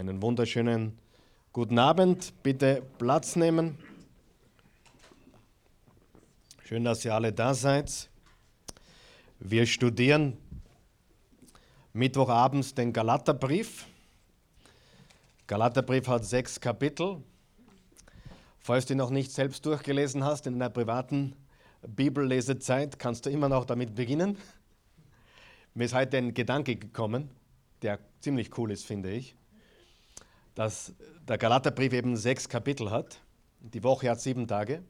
Einen wunderschönen guten Abend. Bitte Platz nehmen. Schön, dass ihr alle da seid. Wir studieren Mittwochabends den Galaterbrief. Galaterbrief hat sechs Kapitel. Falls du ihn noch nicht selbst durchgelesen hast in deiner privaten Bibellesezeit, kannst du immer noch damit beginnen. Mir ist heute ein Gedanke gekommen, der ziemlich cool ist, finde ich, dass der Galaterbrief eben sechs Kapitel hat. Die Woche hat sieben Tage.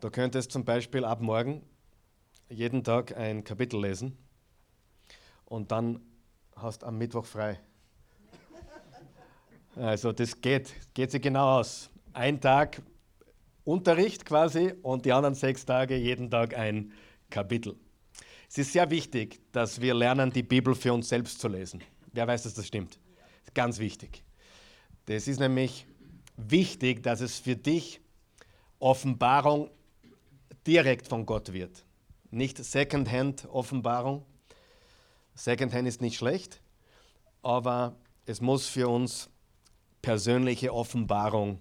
Du könntest zum Beispiel ab morgen jeden Tag ein Kapitel lesen und dann hast am Mittwoch frei. Also das geht, geht sich genau aus. Ein Tag Unterricht quasi und die anderen sechs Tage jeden Tag ein Kapitel. Es ist sehr wichtig, dass wir lernen, die Bibel für uns selbst zu lesen. Wer weiß, dass das stimmt? Ganz wichtig. Das ist nämlich wichtig, dass es für dich Offenbarung direkt von Gott wird. Nicht Secondhand-Offenbarung. Secondhand ist nicht schlecht, aber es muss für uns persönliche Offenbarung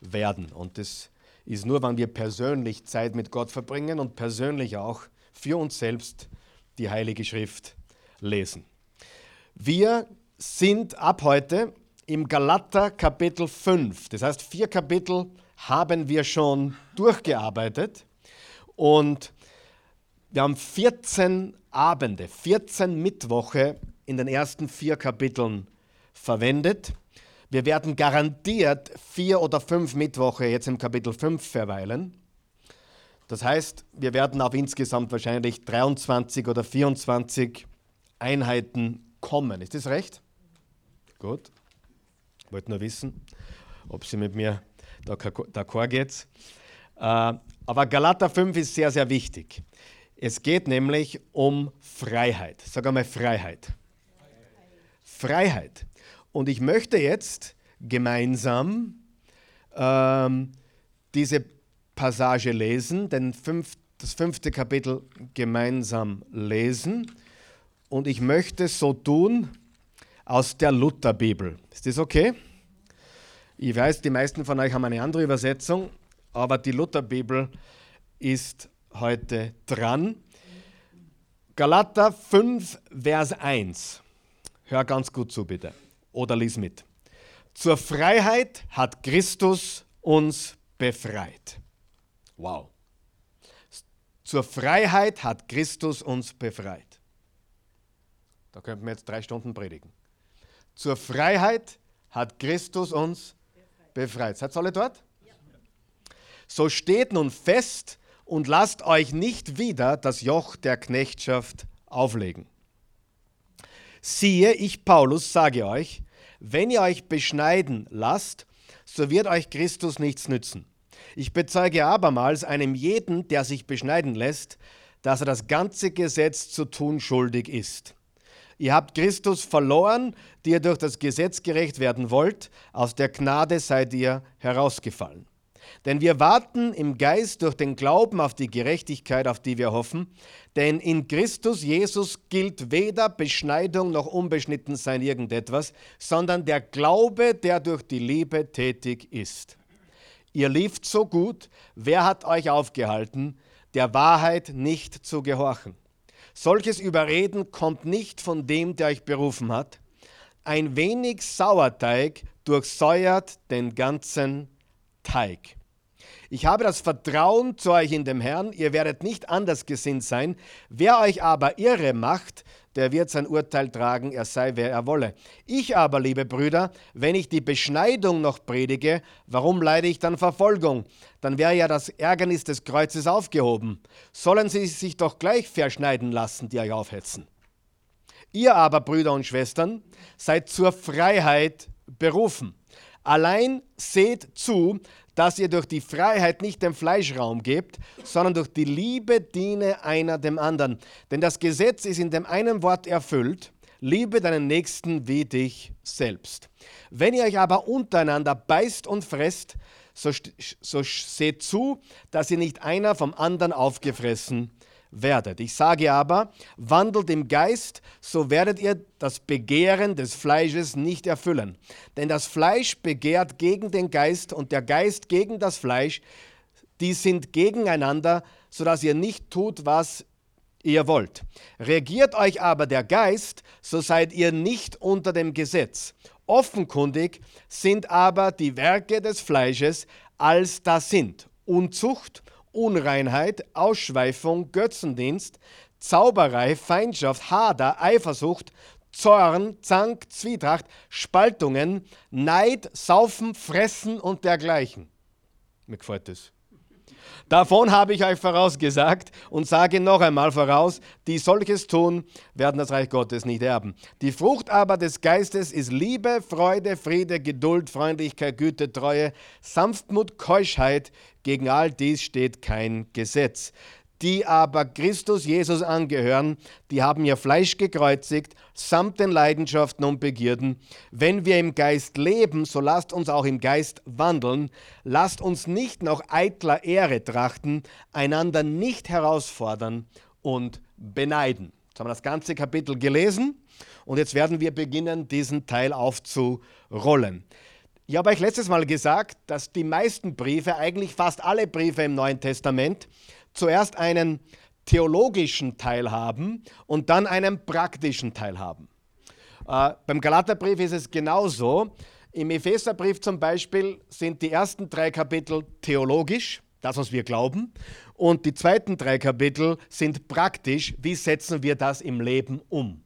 werden. Und das ist nur, wenn wir persönlich Zeit mit Gott verbringen und persönlich auch für uns selbst die Heilige Schrift lesen. Wir sind ab heute im Galater Kapitel 5. Das heißt, vier Kapitel haben wir schon durchgearbeitet und wir haben 14 Abende, 14 Mittwoche in den ersten vier Kapiteln verwendet. Wir werden garantiert vier oder fünf Mittwoche jetzt im Kapitel 5 verweilen. Das heißt, wir werden auf insgesamt wahrscheinlich 23 oder 24 Einheiten kommen. Ist das recht? Gut. Wollte nur wissen, ob Sie mit mir d'accord geht. Äh, aber Galater 5 ist sehr, sehr wichtig. Es geht nämlich um Freiheit. Sag einmal Freiheit. Freiheit. Und ich möchte jetzt gemeinsam ähm, diese Passage lesen, denn fünf, das fünfte Kapitel gemeinsam lesen. Und ich möchte so tun aus der Lutherbibel. Ist das okay? Ich weiß, die meisten von euch haben eine andere Übersetzung, aber die Lutherbibel ist heute dran. Galater 5, Vers 1. Hör ganz gut zu, bitte oder lies mit. Zur Freiheit hat Christus uns befreit. Wow. Zur Freiheit hat Christus uns befreit. Da könnten wir jetzt drei Stunden predigen. Zur Freiheit hat Christus uns befreit. Seid ihr alle dort? So steht nun fest und lasst euch nicht wieder das Joch der Knechtschaft auflegen. Siehe, ich Paulus sage euch, wenn ihr euch beschneiden lasst, so wird euch Christus nichts nützen. Ich bezeuge abermals einem jeden, der sich beschneiden lässt, dass er das ganze Gesetz zu tun schuldig ist. Ihr habt Christus verloren, die ihr durch das Gesetz gerecht werden wollt, aus der Gnade seid ihr herausgefallen. Denn wir warten im Geist durch den Glauben auf die Gerechtigkeit, auf die wir hoffen. Denn in Christus Jesus gilt weder Beschneidung noch Unbeschnittensein irgendetwas, sondern der Glaube, der durch die Liebe tätig ist. Ihr lieft so gut, wer hat euch aufgehalten, der Wahrheit nicht zu gehorchen? Solches Überreden kommt nicht von dem, der euch berufen hat. Ein wenig Sauerteig durchsäuert den ganzen Teig. Ich habe das Vertrauen zu euch in dem Herrn, ihr werdet nicht anders gesinnt sein. Wer euch aber irre macht, der wird sein Urteil tragen, er sei wer er wolle. Ich aber, liebe Brüder, wenn ich die Beschneidung noch predige, warum leide ich dann Verfolgung? Dann wäre ja das Ärgernis des Kreuzes aufgehoben. Sollen sie sich doch gleich verschneiden lassen, die euch aufhetzen. Ihr aber, Brüder und Schwestern, seid zur Freiheit berufen. Allein seht zu, dass ihr durch die Freiheit nicht dem Fleisch Raum gebt, sondern durch die Liebe diene einer dem anderen. Denn das Gesetz ist in dem einen Wort erfüllt, liebe deinen Nächsten wie dich selbst. Wenn ihr euch aber untereinander beißt und fresst, so, so seht zu, dass ihr nicht einer vom anderen aufgefressen werdet. Ich sage aber, wandelt im Geist, so werdet ihr das Begehren des Fleisches nicht erfüllen. Denn das Fleisch begehrt gegen den Geist und der Geist gegen das Fleisch, die sind gegeneinander, sodass ihr nicht tut, was ihr wollt. Regiert euch aber der Geist, so seid ihr nicht unter dem Gesetz. Offenkundig sind aber die Werke des Fleisches, als das sind Unzucht, Unreinheit, Ausschweifung, Götzendienst, Zauberei, Feindschaft, Hader, Eifersucht, Zorn, Zank, Zwietracht, Spaltungen, Neid, Saufen, Fressen und dergleichen. Mir gefällt das. Davon habe ich euch vorausgesagt und sage noch einmal voraus, die solches tun, werden das Reich Gottes nicht erben. Die Frucht aber des Geistes ist Liebe, Freude, Friede, Geduld, Freundlichkeit, Güte, Treue, Sanftmut, Keuschheit. Gegen all dies steht kein Gesetz die aber Christus Jesus angehören, die haben ihr Fleisch gekreuzigt, samt den Leidenschaften und Begierden. Wenn wir im Geist leben, so lasst uns auch im Geist wandeln. Lasst uns nicht nach eitler Ehre trachten, einander nicht herausfordern und beneiden. Jetzt haben wir das ganze Kapitel gelesen und jetzt werden wir beginnen, diesen Teil aufzurollen. Ich habe euch letztes Mal gesagt, dass die meisten Briefe, eigentlich fast alle Briefe im Neuen Testament, zuerst einen theologischen Teil haben und dann einen praktischen Teil haben. Äh, beim Galaterbrief ist es genauso. Im Epheserbrief zum Beispiel sind die ersten drei Kapitel theologisch, das, was wir glauben, und die zweiten drei Kapitel sind praktisch, wie setzen wir das im Leben um.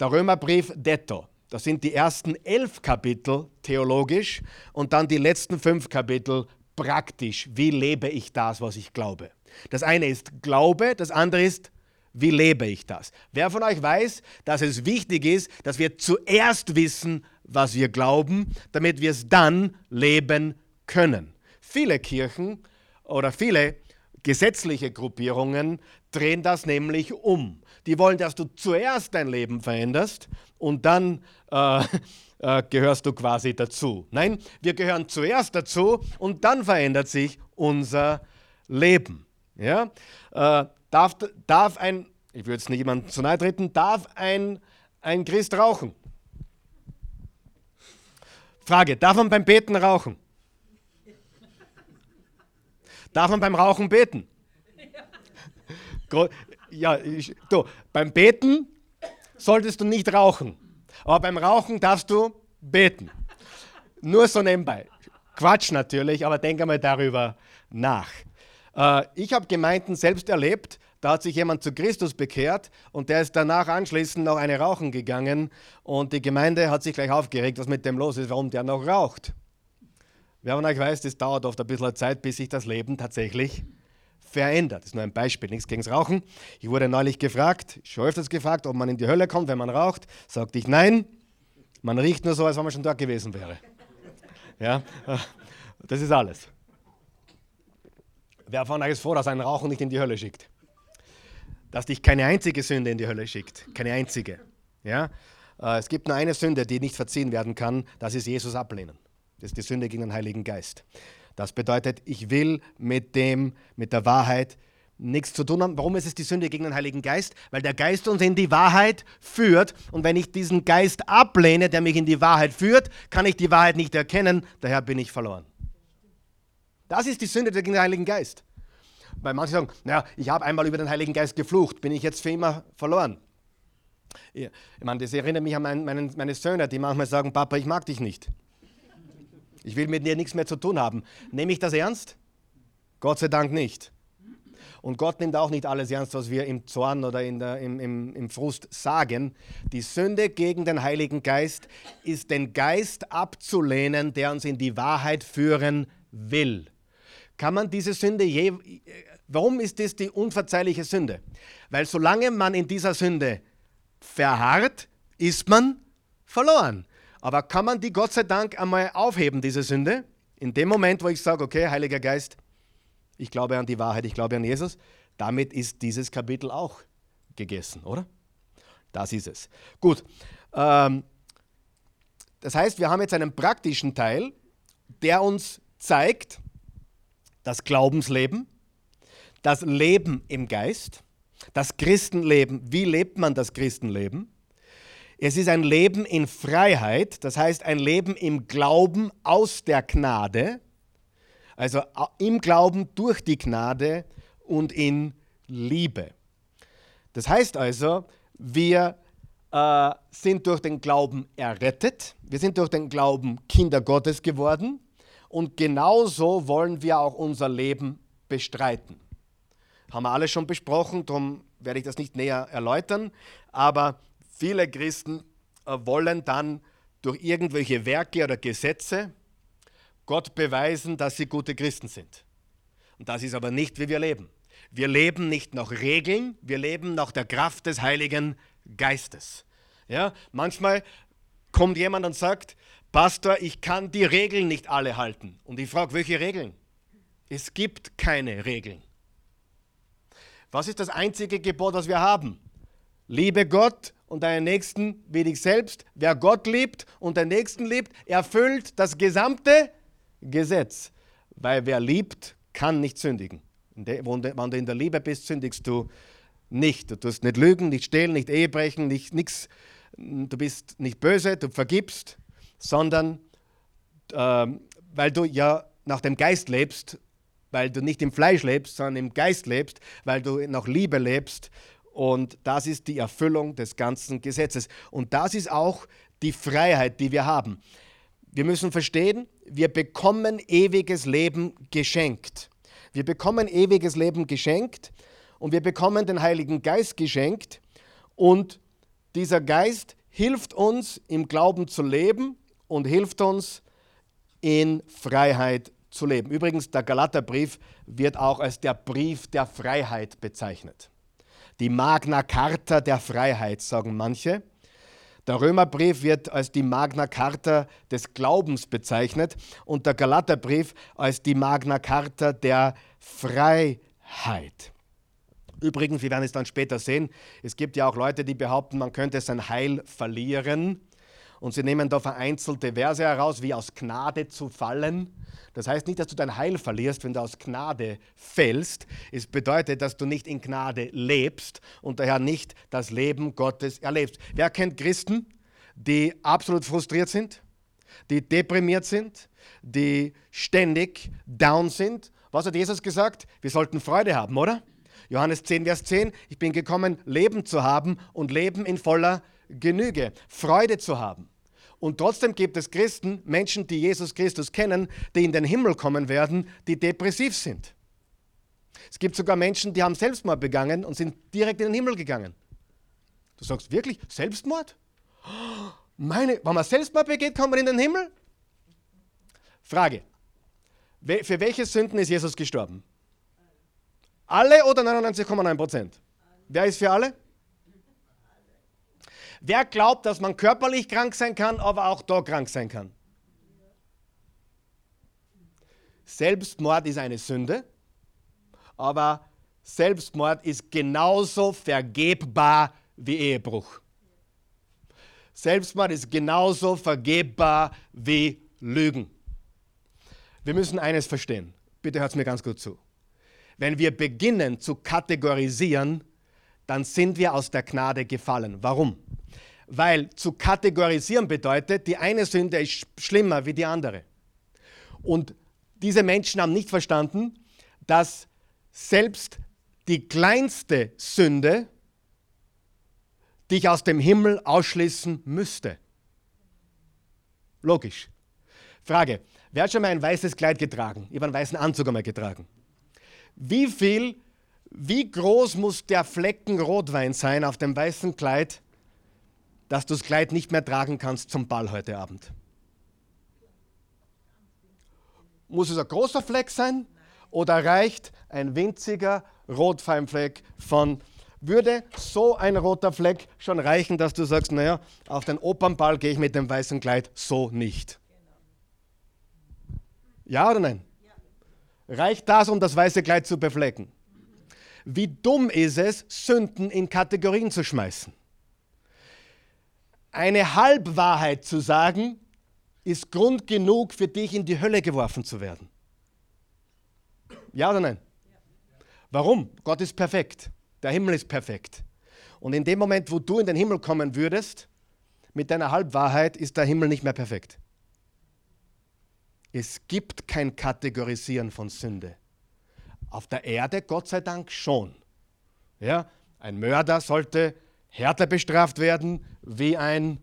Der Römerbrief detto. Das sind die ersten elf Kapitel theologisch und dann die letzten fünf Kapitel praktisch. Wie lebe ich das, was ich glaube? Das eine ist Glaube, das andere ist, wie lebe ich das? Wer von euch weiß, dass es wichtig ist, dass wir zuerst wissen, was wir glauben, damit wir es dann leben können? Viele Kirchen oder viele gesetzliche Gruppierungen drehen das nämlich um. Die wollen, dass du zuerst dein Leben veränderst und dann äh, äh, gehörst du quasi dazu. Nein, wir gehören zuerst dazu und dann verändert sich unser Leben. Ja? Äh, darf, darf ein, ich würde jetzt nicht jemandem zu nahe treten, darf ein, ein Christ rauchen? Frage, darf man beim Beten rauchen? Darf man beim Rauchen beten? Ja, ich, du, beim Beten solltest du nicht rauchen, aber beim Rauchen darfst du beten. Nur so nebenbei. Quatsch natürlich, aber denk einmal darüber nach. Äh, ich habe Gemeinden selbst erlebt, da hat sich jemand zu Christus bekehrt und der ist danach anschließend noch eine rauchen gegangen und die Gemeinde hat sich gleich aufgeregt, was mit dem los ist, warum der noch raucht. Wer von euch weiß, das dauert oft ein bisschen Zeit, bis sich das Leben tatsächlich verändert. Das ist nur ein Beispiel, nichts gegen das Rauchen. Ich wurde neulich gefragt, schon öfters gefragt, ob man in die Hölle kommt, wenn man raucht. Sagte ich nein. Man riecht nur so, als wenn man schon dort gewesen wäre. Ja, das ist alles. Wer von euch ist froh, dass ein Rauchen nicht in die Hölle schickt? Dass dich keine einzige Sünde in die Hölle schickt. Keine einzige. Ja? Äh, es gibt nur eine Sünde, die nicht verziehen werden kann. Das ist Jesus ablehnen. Das ist die Sünde gegen den Heiligen Geist. Das bedeutet, ich will mit dem, mit der Wahrheit nichts zu tun haben. Warum ist es die Sünde gegen den Heiligen Geist? Weil der Geist uns in die Wahrheit führt. Und wenn ich diesen Geist ablehne, der mich in die Wahrheit führt, kann ich die Wahrheit nicht erkennen. Daher bin ich verloren. Das ist die Sünde gegen den Heiligen Geist. Weil manche sagen, naja, ich habe einmal über den Heiligen Geist geflucht, bin ich jetzt für immer verloren. Ich meine, das erinnert mich an mein, meinen, meine Söhne, die manchmal sagen, Papa, ich mag dich nicht. Ich will mit dir nichts mehr zu tun haben. Nehme ich das ernst? Gott sei Dank nicht. Und Gott nimmt auch nicht alles ernst, was wir im Zorn oder der, im, im, im Frust sagen. Die Sünde gegen den Heiligen Geist ist den Geist abzulehnen, der uns in die Wahrheit führen will kann man diese Sünde je. Warum ist das die unverzeihliche Sünde? Weil solange man in dieser Sünde verharrt, ist man verloren. Aber kann man die Gott sei Dank einmal aufheben, diese Sünde? In dem Moment, wo ich sage, okay, Heiliger Geist, ich glaube an die Wahrheit, ich glaube an Jesus, damit ist dieses Kapitel auch gegessen, oder? Das ist es. Gut. Ähm, das heißt, wir haben jetzt einen praktischen Teil, der uns zeigt, das Glaubensleben, das Leben im Geist. Das Christenleben, wie lebt man das Christenleben? Es ist ein Leben in Freiheit, das heißt ein Leben im Glauben aus der Gnade, also im Glauben durch die Gnade und in Liebe. Das heißt also, wir äh, sind durch den Glauben errettet, wir sind durch den Glauben Kinder Gottes geworden und genauso wollen wir auch unser Leben bestreiten. Haben wir alles schon besprochen, darum werde ich das nicht näher erläutern, aber viele Christen äh, wollen dann durch irgendwelche Werke oder Gesetze Gott beweisen, dass sie gute Christen sind. Und das ist aber nicht, wie wir leben. Wir leben nicht nach Regeln, wir leben nach der Kraft des Heiligen Geistes. Ja, manchmal kommt jemand und sagt, Pastor, ich kann die Regeln nicht alle halten. Und ich frage, welche Regeln? Es gibt keine Regeln. Was ist das einzige Gebot, das wir haben? Liebe Gott und deinen Nächsten wie dich selbst. Wer Gott liebt und den Nächsten liebt, erfüllt das gesamte Gesetz. Weil wer liebt, kann nicht sündigen. Wenn du in der Liebe bist, sündigst du nicht. Du tust nicht lügen, nicht stehlen, nicht Ehebrechen, nicht nichts. Du bist nicht böse, du vergibst, sondern äh, weil du ja nach dem Geist lebst, weil du nicht im Fleisch lebst, sondern im Geist lebst, weil du nach Liebe lebst. Und das ist die Erfüllung des ganzen Gesetzes. Und das ist auch die Freiheit, die wir haben. Wir müssen verstehen, wir bekommen ewiges Leben geschenkt. Wir bekommen ewiges Leben geschenkt und wir bekommen den Heiligen Geist geschenkt und dieser Geist hilft uns im Glauben zu leben und hilft uns in Freiheit zu leben. Übrigens, der Galaterbrief wird auch als der Brief der Freiheit bezeichnet. Die Magna Carta der Freiheit, sagen manche. Der Römerbrief wird als die Magna Carta des Glaubens bezeichnet und der Galaterbrief als die Magna Carta der Freiheit. Übrigens, wir werden es dann später sehen, es gibt ja auch Leute, die behaupten, man könnte sein Heil verlieren. Und sie nehmen da vereinzelte Verse heraus, wie aus Gnade zu fallen. Das heißt nicht, dass du dein Heil verlierst, wenn du aus Gnade fällst. Es bedeutet, dass du nicht in Gnade lebst und daher nicht das Leben Gottes erlebst. Wer kennt Christen, die absolut frustriert sind, die deprimiert sind, die ständig down sind? Was hat Jesus gesagt? Wir sollten Freude haben, oder? Johannes 10, Vers 10, ich bin gekommen, Leben zu haben und Leben in voller Genüge, Freude zu haben. Und trotzdem gibt es Christen, Menschen, die Jesus Christus kennen, die in den Himmel kommen werden, die depressiv sind. Es gibt sogar Menschen, die haben Selbstmord begangen und sind direkt in den Himmel gegangen. Du sagst wirklich, Selbstmord? Meine, wenn man Selbstmord begeht, kommt man in den Himmel? Frage, für welche Sünden ist Jesus gestorben? Alle oder 99,9 Prozent? Wer ist für alle? Wer glaubt, dass man körperlich krank sein kann, aber auch da krank sein kann? Selbstmord ist eine Sünde, aber Selbstmord ist genauso vergebbar wie Ehebruch. Selbstmord ist genauso vergebbar wie Lügen. Wir müssen eines verstehen. Bitte hört es mir ganz gut zu. Wenn wir beginnen zu kategorisieren, dann sind wir aus der Gnade gefallen. Warum? Weil zu kategorisieren bedeutet, die eine Sünde ist schlimmer wie die andere. Und diese Menschen haben nicht verstanden, dass selbst die kleinste Sünde dich aus dem Himmel ausschließen müsste. Logisch. Frage, wer hat schon mal ein weißes Kleid getragen? Ich habe einen weißen Anzug einmal getragen. Wie viel, wie groß muss der Flecken Rotwein sein auf dem weißen Kleid, dass du das Kleid nicht mehr tragen kannst zum Ball heute Abend? Muss es ein großer Fleck sein oder reicht ein winziger Rotweinfleck von würde so ein roter Fleck schon reichen, dass du sagst, naja, auf den Opernball gehe ich mit dem weißen Kleid so nicht. Ja oder nein? Reicht das, um das weiße Kleid zu beflecken? Wie dumm ist es, Sünden in Kategorien zu schmeißen? Eine Halbwahrheit zu sagen, ist Grund genug für dich in die Hölle geworfen zu werden. Ja oder nein? Warum? Gott ist perfekt. Der Himmel ist perfekt. Und in dem Moment, wo du in den Himmel kommen würdest, mit deiner Halbwahrheit, ist der Himmel nicht mehr perfekt. Es gibt kein Kategorisieren von Sünde. Auf der Erde, Gott sei Dank, schon. Ja, ein Mörder sollte härter bestraft werden wie ein,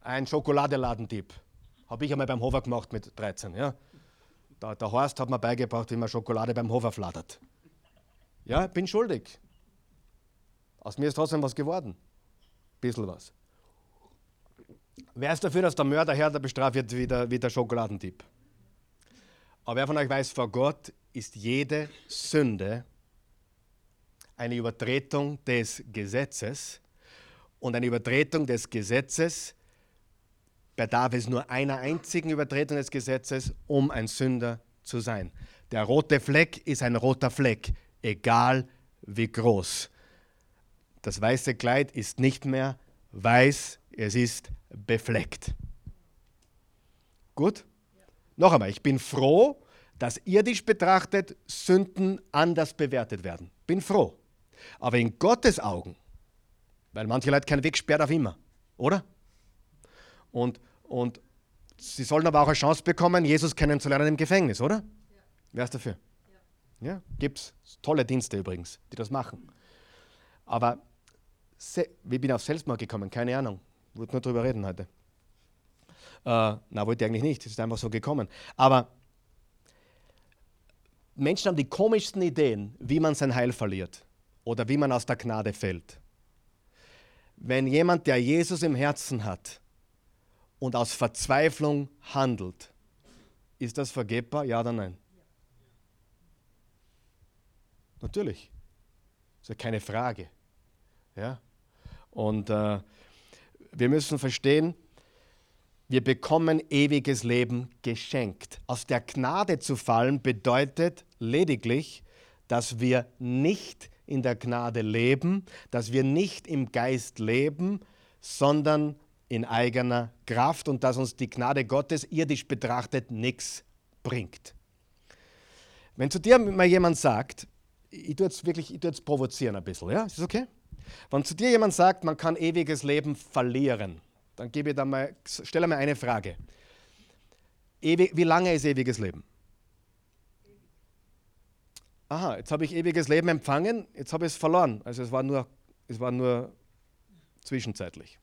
ein Schokoladeladendieb. Habe ich einmal beim Hofer gemacht mit 13. Ja. Der, der Horst hat mir beigebracht, wie man Schokolade beim Hofer flattert. Ja, bin schuldig. Aus mir ist trotzdem was geworden. Bisschen was. Wer ist dafür, dass der Mörder härter bestraft wird wie der, wie der Schokoladendieb? Aber wer von euch weiß, vor Gott ist jede Sünde eine Übertretung des Gesetzes und eine Übertretung des Gesetzes bedarf es nur einer einzigen Übertretung des Gesetzes, um ein Sünder zu sein. Der rote Fleck ist ein roter Fleck, egal wie groß. Das weiße Kleid ist nicht mehr weiß, es ist befleckt. Gut? Noch einmal, ich bin froh, dass irdisch betrachtet Sünden anders bewertet werden. Bin froh. Aber in Gottes Augen, weil manche Leute keinen Weg sperrt auf immer, oder? Und, und sie sollen aber auch eine Chance bekommen, Jesus kennenzulernen im Gefängnis, oder? Ja. Wer ist dafür? Ja, ja gibt es tolle Dienste übrigens, die das machen. Aber wie bin ich auf Selbstmord gekommen? Keine Ahnung. Ich wollte nur darüber reden heute. Äh, na, wollte ich eigentlich nicht. Es ist einfach so gekommen. Aber Menschen haben die komischsten Ideen, wie man sein Heil verliert oder wie man aus der Gnade fällt. Wenn jemand, der Jesus im Herzen hat und aus Verzweiflung handelt, ist das vergebbar? Ja oder nein? Natürlich. Das ist ja keine Frage. Ja? Und äh, wir müssen verstehen, wir bekommen ewiges Leben geschenkt. Aus der Gnade zu fallen bedeutet lediglich, dass wir nicht in der Gnade leben, dass wir nicht im Geist leben, sondern in eigener Kraft und dass uns die Gnade Gottes irdisch betrachtet nichts bringt. Wenn zu dir mal jemand sagt, ich tue jetzt wirklich, ich tue jetzt provozieren ein bisschen, ja? Ist das okay? Wenn zu dir jemand sagt, man kann ewiges Leben verlieren, dann gebe ich da mal, stelle mir eine Frage. Ewig, wie lange ist ewiges Leben? aha, jetzt habe ich ewiges Leben empfangen, jetzt habe ich es verloren. Also es war nur, es war nur zwischenzeitlich.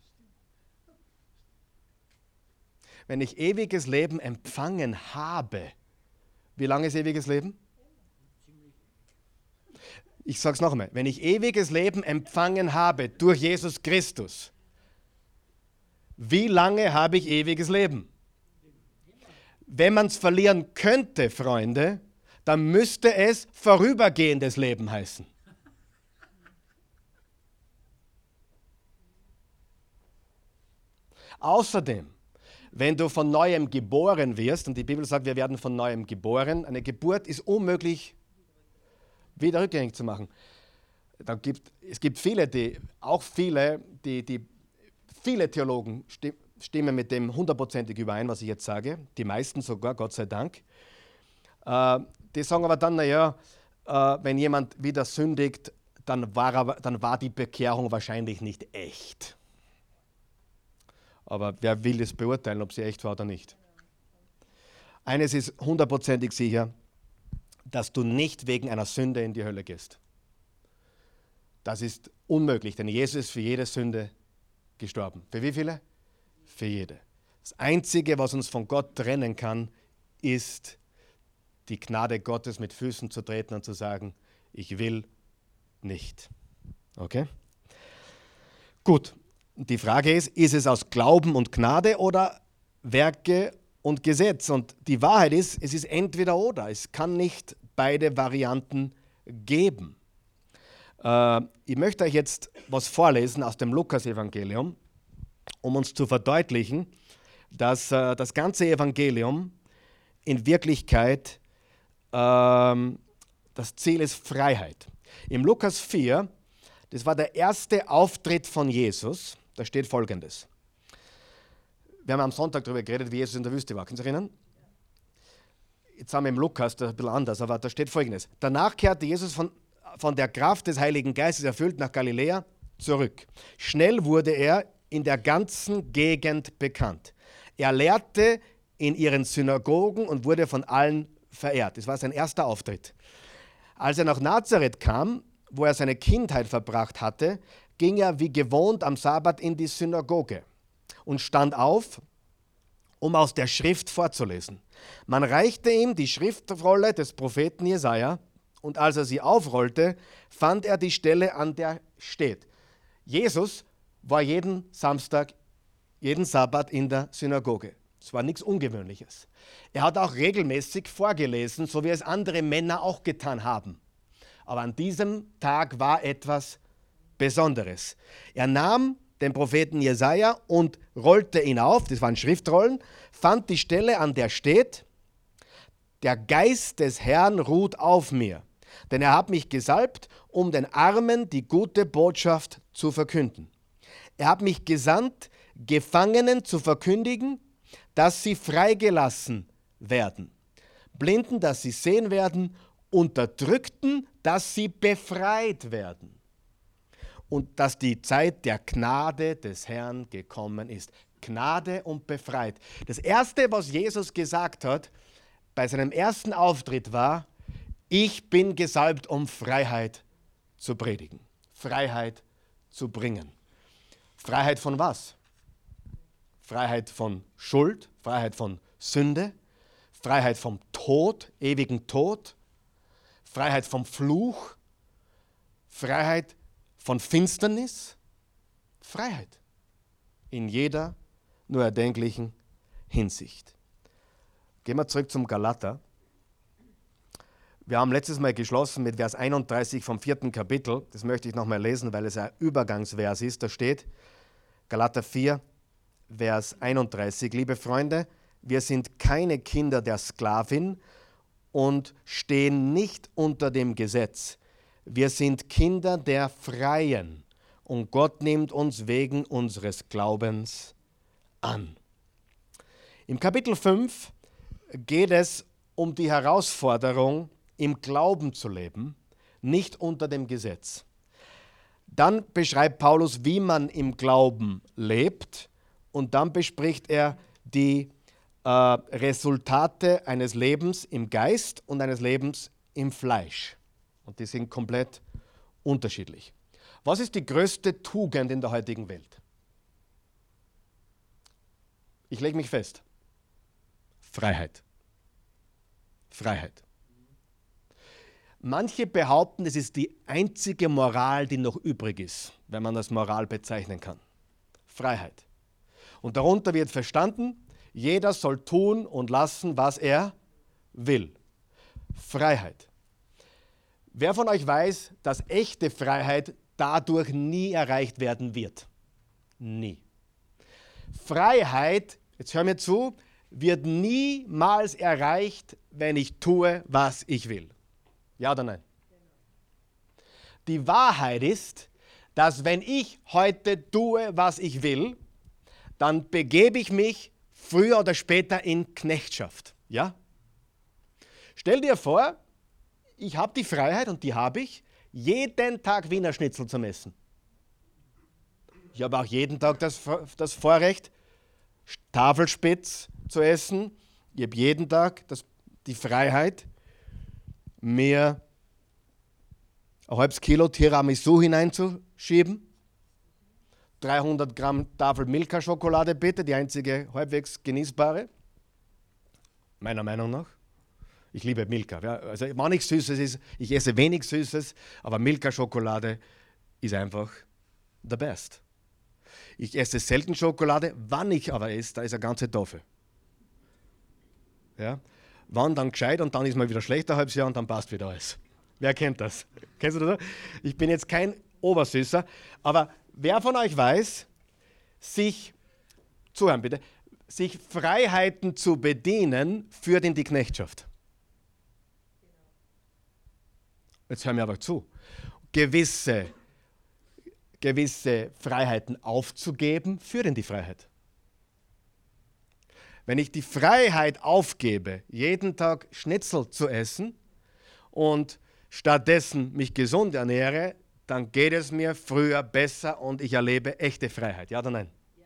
Wenn ich ewiges Leben empfangen habe, wie lange ist ewiges Leben? Ich sage es noch einmal, wenn ich ewiges Leben empfangen habe durch Jesus Christus, wie lange habe ich ewiges Leben? Wenn man es verlieren könnte, Freunde, dann müsste es vorübergehendes Leben heißen. Außerdem, wenn du von neuem geboren wirst, und die Bibel sagt, wir werden von neuem geboren, eine Geburt ist unmöglich wieder rückgängig zu machen. Da gibt, es gibt viele, die, auch viele, die, die viele Theologen stimmen mit dem hundertprozentig überein, was ich jetzt sage, die meisten sogar, Gott sei Dank. Äh, die sagen aber dann, naja, äh, wenn jemand wieder sündigt, dann war, aber, dann war die Bekehrung wahrscheinlich nicht echt. Aber wer will es beurteilen, ob sie echt war oder nicht? Eines ist hundertprozentig sicher, dass du nicht wegen einer Sünde in die Hölle gehst. Das ist unmöglich, denn Jesus ist für jede Sünde gestorben. Für wie viele? Für jede. Das Einzige, was uns von Gott trennen kann, ist die Gnade Gottes mit Füßen zu treten und zu sagen, ich will nicht. Okay? Gut, die Frage ist, ist es aus Glauben und Gnade oder Werke und Gesetz? Und die Wahrheit ist, es ist entweder oder. Es kann nicht beide Varianten geben. Äh, ich möchte euch jetzt was vorlesen aus dem Lukas-Evangelium, um uns zu verdeutlichen, dass äh, das ganze Evangelium in Wirklichkeit ähm, das Ziel ist Freiheit. Im Lukas 4, das war der erste Auftritt von Jesus, da steht folgendes. Wir haben am Sonntag darüber geredet, wie Jesus in der Wüste war. Können Sie erinnern? Jetzt haben wir im Lukas, das ist ein bisschen anders, aber da steht folgendes. Danach kehrte Jesus von, von der Kraft des Heiligen Geistes erfüllt nach Galiläa zurück. Schnell wurde er in der ganzen Gegend bekannt. Er lehrte in ihren Synagogen und wurde von allen verehrt. Das war sein erster Auftritt. Als er nach Nazareth kam, wo er seine Kindheit verbracht hatte, ging er wie gewohnt am Sabbat in die Synagoge und stand auf, um aus der Schrift vorzulesen. Man reichte ihm die Schriftrolle des Propheten Jesaja und als er sie aufrollte, fand er die Stelle, an der steht. Jesus war jeden Samstag, jeden Sabbat in der Synagoge. Es war nichts Ungewöhnliches. Er hat auch regelmäßig vorgelesen, so wie es andere Männer auch getan haben. Aber an diesem Tag war etwas Besonderes. Er nahm den Propheten Jesaja und rollte ihn auf, das waren Schriftrollen, fand die Stelle, an der steht: Der Geist des Herrn ruht auf mir, denn er hat mich gesalbt, um den Armen die gute Botschaft zu verkünden. Er hat mich gesandt, Gefangenen zu verkündigen, dass sie freigelassen werden, Blinden, dass sie sehen werden, Unterdrückten, dass sie befreit werden und dass die Zeit der Gnade des Herrn gekommen ist. Gnade und befreit. Das Erste, was Jesus gesagt hat bei seinem ersten Auftritt war, ich bin gesalbt, um Freiheit zu predigen, Freiheit zu bringen. Freiheit von was? Freiheit von Schuld, Freiheit von Sünde, Freiheit vom Tod, ewigen Tod, Freiheit vom Fluch, Freiheit von Finsternis, Freiheit in jeder nur erdenklichen Hinsicht. Gehen wir zurück zum Galater. Wir haben letztes Mal geschlossen mit Vers 31 vom vierten Kapitel. Das möchte ich nochmal lesen, weil es ein Übergangsvers ist. Da steht Galater 4, Vers 31. Liebe Freunde, wir sind keine Kinder der Sklavin und stehen nicht unter dem Gesetz. Wir sind Kinder der Freien und Gott nimmt uns wegen unseres Glaubens an. Im Kapitel 5 geht es um die Herausforderung, im Glauben zu leben, nicht unter dem Gesetz. Dann beschreibt Paulus, wie man im Glauben lebt und dann bespricht er die äh, Resultate eines Lebens im Geist und eines Lebens im Fleisch. Und die sind komplett unterschiedlich. Was ist die größte Tugend in der heutigen Welt? Ich lege mich fest. Freiheit. Freiheit. Manche behaupten, es ist die einzige Moral, die noch übrig ist, wenn man das Moral bezeichnen kann. Freiheit. Und darunter wird verstanden, jeder soll tun und lassen, was er will. Freiheit. Wer von euch weiß, dass echte Freiheit dadurch nie erreicht werden wird? Nie. Freiheit, jetzt hör mir zu, wird niemals erreicht, wenn ich tue, was ich will. Ja oder nein? Die Wahrheit ist, dass wenn ich heute tue, was ich will, dann begebe ich mich früher oder später in Knechtschaft. Ja? Stell dir vor, ich habe die Freiheit und die habe ich, jeden Tag Wiener Schnitzel zu essen. Ich habe auch jeden Tag das, das Vorrecht, Tafelspitz zu essen. Ich habe jeden Tag das, die Freiheit, mir ein halbes Kilo Tiramisu hineinzuschieben. 300 Gramm Tafel Milka-Schokolade bitte, die einzige halbwegs genießbare. Meiner Meinung nach. Ich liebe Milka. Also, wenn nichts Süßes ist, ich esse wenig Süßes, aber Milka-Schokolade ist einfach the best. Ich esse selten Schokolade, wann ich aber esse, da ist eine ganze Tafel. Ja? Wann dann gescheit und dann ist mal wieder schlecht ein halbes Jahr und dann passt wieder alles. Wer kennt das? Kennst du das? Ich bin jetzt kein Obersüßer, aber wer von euch weiß, sich, zuhören bitte, sich Freiheiten zu bedienen, führt in die Knechtschaft. Jetzt hör mir aber zu. Gewisse, gewisse Freiheiten aufzugeben, führt in die Freiheit. Wenn ich die Freiheit aufgebe, jeden Tag Schnitzel zu essen und stattdessen mich gesund ernähre, dann geht es mir früher besser und ich erlebe echte Freiheit. Ja oder nein? Ja.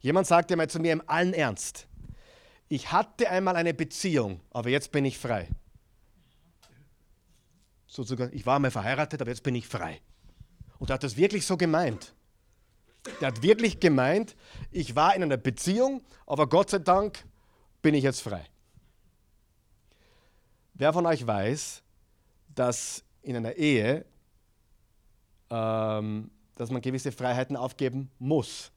Jemand sagte mal zu mir im allen Ernst, ich hatte einmal eine Beziehung, aber jetzt bin ich frei. Sozusagen, ich war mal verheiratet, aber jetzt bin ich frei. Und er hat das wirklich so gemeint. Der hat wirklich gemeint, ich war in einer Beziehung, aber Gott sei Dank bin ich jetzt frei. Wer von euch weiß, dass in einer Ehe, ähm, dass man gewisse Freiheiten aufgeben muss?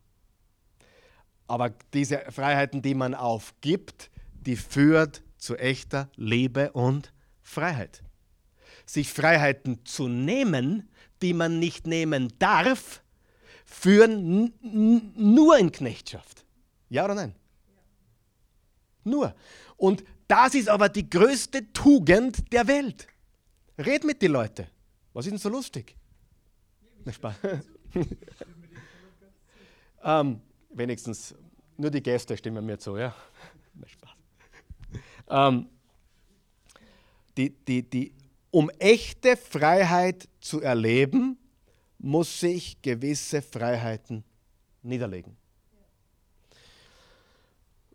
Aber diese Freiheiten, die man aufgibt, die führt zu echter Liebe und Freiheit. Sich Freiheiten zu nehmen, die man nicht nehmen darf, führen nur in Knechtschaft. Ja oder nein? Nur. Und das ist aber die größte Tugend der Welt. Red mit den Leuten. Was ist denn so lustig? Na, Spaß. ähm, wenigstens nur die Gäste stimmen mir zu, ja. Na, Spaß. Ähm, die, die, die, um echte Freiheit zu erleben, muss ich gewisse Freiheiten niederlegen.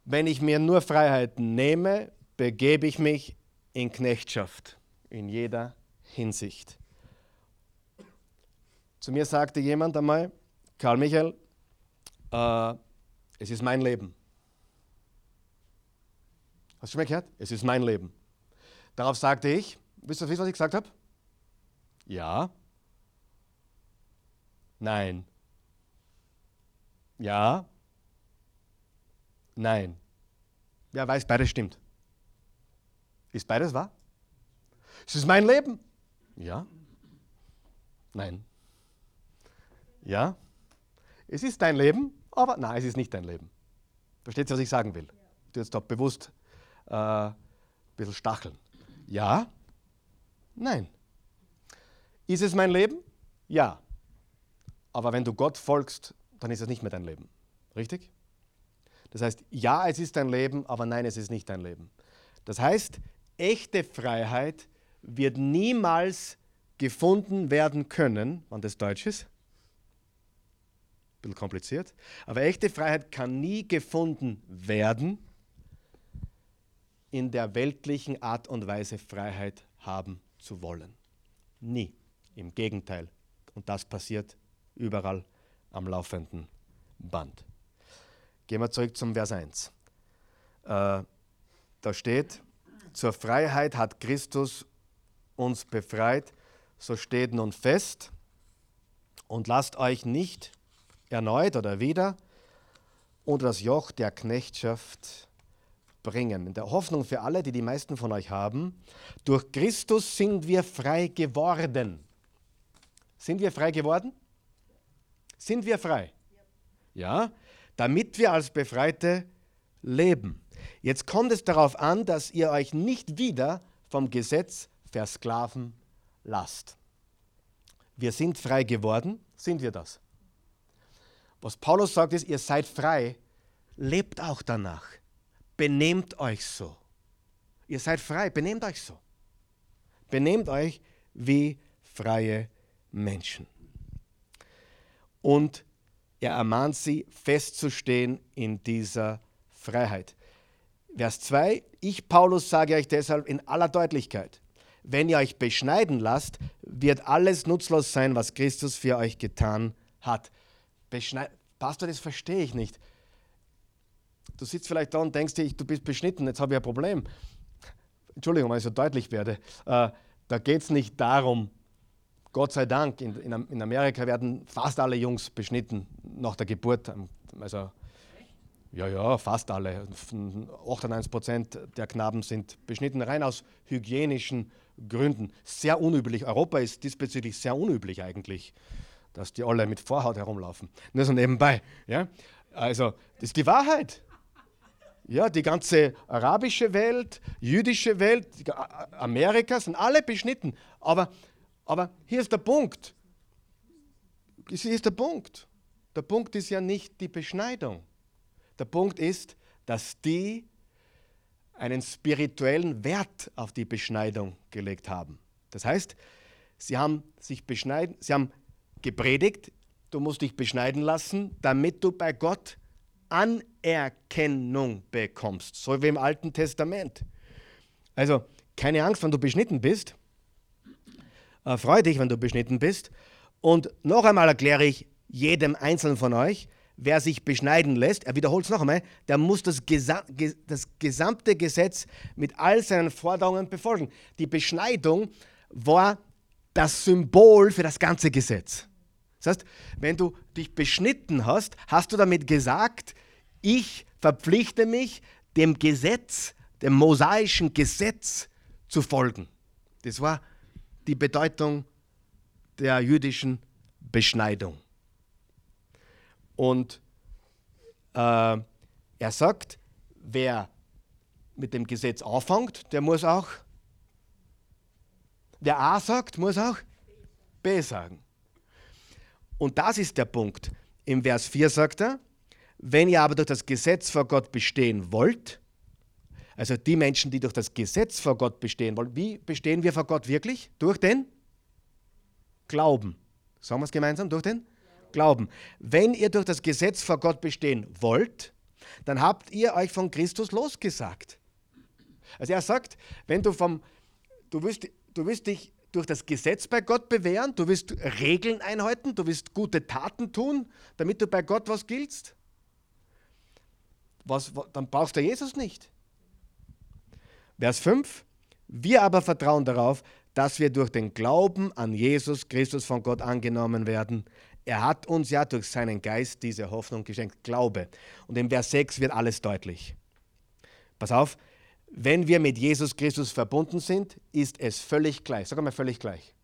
Wenn ich mir nur Freiheiten nehme, begebe ich mich in Knechtschaft in jeder Hinsicht. Zu mir sagte jemand einmal, Karl Michael, äh, es ist mein Leben. Hast du schon mal gehört? Es ist mein Leben. Darauf sagte ich, wisst ihr, was ich gesagt habe? Ja. Nein. Ja. Nein. Wer weiß, beides stimmt. Ist beides wahr? Es ist mein Leben. Ja. Nein. Ja. Es ist dein Leben, aber nein, es ist nicht dein Leben. Versteht ihr, was ich sagen will? Tue jetzt da bewusst äh, ein bisschen stacheln. Ja. Nein. Ist es mein Leben? Ja. Aber wenn du Gott folgst, dann ist es nicht mehr dein Leben. Richtig? Das heißt, ja, es ist dein Leben, aber nein, es ist nicht dein Leben. Das heißt, echte Freiheit wird niemals gefunden werden können, wann das Deutsch ist. Bisschen kompliziert. Aber echte Freiheit kann nie gefunden werden in der weltlichen Art und Weise Freiheit haben zu wollen. Nie. Im Gegenteil. Und das passiert überall am laufenden Band. Gehen wir zurück zum Vers 1. Äh, da steht, zur Freiheit hat Christus uns befreit, so steht nun fest und lasst euch nicht erneut oder wieder unter das Joch der Knechtschaft bringen. In der Hoffnung für alle, die die meisten von euch haben, durch Christus sind wir frei geworden. Sind wir frei geworden? Sind wir frei? Ja, damit wir als Befreite leben. Jetzt kommt es darauf an, dass ihr euch nicht wieder vom Gesetz versklaven lasst. Wir sind frei geworden, sind wir das? Was Paulus sagt ist, ihr seid frei, lebt auch danach. Benehmt euch so. Ihr seid frei, benehmt euch so. Benehmt euch wie freie Menschen. Und er ermahnt sie, festzustehen in dieser Freiheit. Vers 2, ich Paulus sage euch deshalb in aller Deutlichkeit, wenn ihr euch beschneiden lasst, wird alles nutzlos sein, was Christus für euch getan hat. Beschneid Pastor, das verstehe ich nicht. Du sitzt vielleicht da und denkst dir, du bist beschnitten, jetzt habe ich ein Problem. Entschuldigung, wenn ich so deutlich werde. Äh, da geht es nicht darum, Gott sei Dank, in, in, Amerika werden fast alle Jungs beschnitten nach der Geburt. Also, ja, ja, fast alle. 98 Prozent der Knaben sind beschnitten, rein aus hygienischen Gründen. Sehr unüblich. Europa ist diesbezüglich sehr unüblich eigentlich, dass die alle mit Vorhaut herumlaufen. Nur so nebenbei. Ja? Also, das ist die Wahrheit. Ja, die ganze arabische Welt, jüdische Welt, Amerika sind alle beschnitten. Aber aber hier ist der Punkt. Hier ist der Punkt. Der Punkt ist ja nicht die Beschneidung. Der Punkt ist, dass die einen spirituellen Wert auf die Beschneidung gelegt haben. Das heißt, sie haben sich beschneiden, sie haben gepredigt, du musst dich beschneiden lassen, damit du bei Gott Anerkennung bekommst, so wie im Alten Testament. Also keine Angst, wenn du beschnitten bist. Äh, freu dich, wenn du beschnitten bist. Und noch einmal erkläre ich jedem Einzelnen von euch, wer sich beschneiden lässt, er wiederholt es noch einmal, der muss das, Gesa das gesamte Gesetz mit all seinen Forderungen befolgen. Die Beschneidung war das Symbol für das ganze Gesetz. Das heißt, wenn du dich beschnitten hast, hast du damit gesagt, ich verpflichte mich, dem Gesetz, dem mosaischen Gesetz zu folgen. Das war die Bedeutung der jüdischen Beschneidung. Und äh, er sagt, wer mit dem Gesetz anfängt, der muss auch, wer A sagt, muss auch B sagen. Und das ist der Punkt. Im Vers 4 sagt er, wenn ihr aber durch das Gesetz vor Gott bestehen wollt, also die Menschen, die durch das Gesetz vor Gott bestehen wollen, wie bestehen wir vor Gott wirklich? Durch den Glauben. Sagen wir es gemeinsam? Durch den Glauben. Wenn ihr durch das Gesetz vor Gott bestehen wollt, dann habt ihr euch von Christus losgesagt. Also er sagt, wenn du vom, du willst, du willst dich durch das Gesetz bei Gott bewähren, du willst Regeln einhalten, du willst gute Taten tun, damit du bei Gott was giltst, was, dann brauchst du Jesus nicht. Vers 5. Wir aber vertrauen darauf, dass wir durch den Glauben an Jesus Christus von Gott angenommen werden. Er hat uns ja durch seinen Geist diese Hoffnung geschenkt, Glaube. Und im Vers 6 wird alles deutlich. Pass auf, wenn wir mit Jesus Christus verbunden sind, ist es völlig gleich. Sag mal völlig gleich.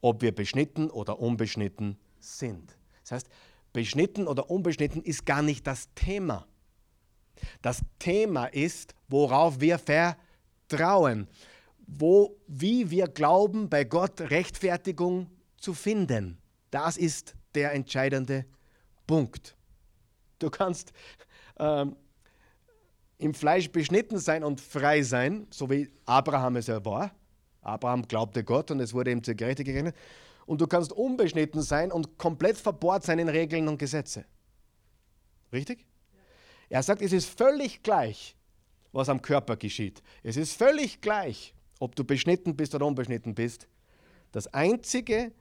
Ob wir beschnitten oder unbeschnitten sind. Das heißt, beschnitten oder unbeschnitten ist gar nicht das Thema. Das Thema ist, worauf wir vertrauen, wo, wie wir glauben, bei Gott Rechtfertigung zu finden. Das ist der entscheidende Punkt. Du kannst ähm, im Fleisch beschnitten sein und frei sein, so wie Abraham es ja war. Abraham glaubte Gott und es wurde ihm zur Gerechtigkeit gerechnet. Und du kannst unbeschnitten sein und komplett verbohrt sein in Regeln und Gesetze. Richtig? Er sagt, es ist völlig gleich, was am Körper geschieht. Es ist völlig gleich, ob du beschnitten bist oder unbeschnitten bist. Das Einzige,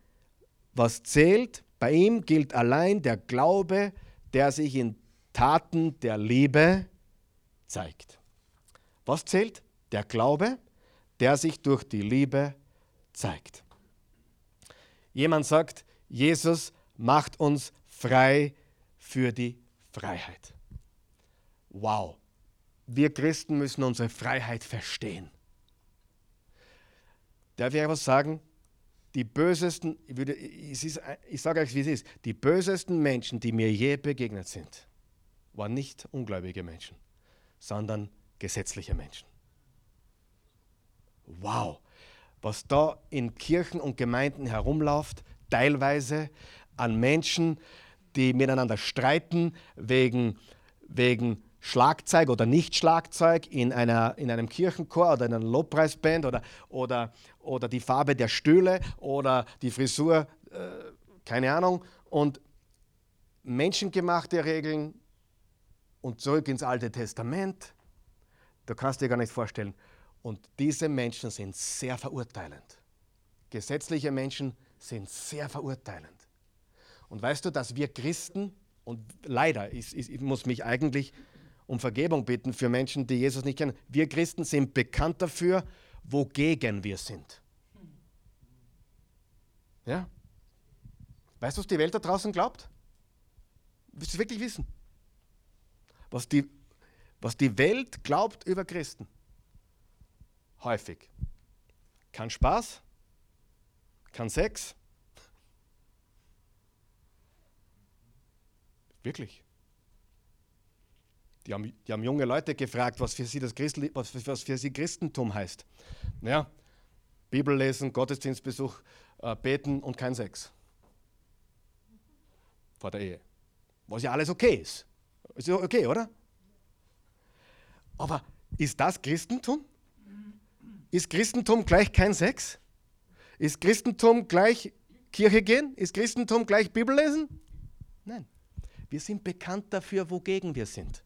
was zählt, bei ihm gilt allein der Glaube, der sich in Taten der Liebe zeigt. Was zählt? Der Glaube, der sich durch die Liebe zeigt. Jemand sagt, Jesus macht uns frei für die Freiheit. Wow, wir Christen müssen unsere Freiheit verstehen. Darf ich etwas sagen? Die bösesten, ich, würde, ich, ich sage euch, wie es ist, die bösesten Menschen, die mir je begegnet sind, waren nicht ungläubige Menschen, sondern gesetzliche Menschen. Wow, was da in Kirchen und Gemeinden herumläuft, teilweise an Menschen, die miteinander streiten wegen, wegen Schlagzeug oder Nicht-Schlagzeug in, einer, in einem Kirchenchor oder in einer Lobpreisband oder, oder, oder die Farbe der Stühle oder die Frisur, äh, keine Ahnung. Und menschengemachte Regeln und zurück ins Alte Testament, da kannst du dir gar nicht vorstellen. Und diese Menschen sind sehr verurteilend. Gesetzliche Menschen sind sehr verurteilend. Und weißt du, dass wir Christen, und leider, ich, ich muss mich eigentlich um Vergebung bitten für Menschen, die Jesus nicht kennen. Wir Christen sind bekannt dafür, wogegen wir sind. Ja? Weißt du, was die Welt da draußen glaubt? Willst du es wirklich wissen? Was die, was die Welt glaubt über Christen? Häufig. Kein Spaß, kein Sex. Wirklich. Die haben, die haben junge Leute gefragt, was für, sie das Christli was, was für sie Christentum heißt. Naja, Bibel lesen, Gottesdienstbesuch, äh, beten und kein Sex. Vor der Ehe. Was ja alles okay ist. Ist ja okay, oder? Aber ist das Christentum? Ist Christentum gleich kein Sex? Ist Christentum gleich Kirche gehen? Ist Christentum gleich Bibel lesen? Nein. Wir sind bekannt dafür, wogegen wir sind.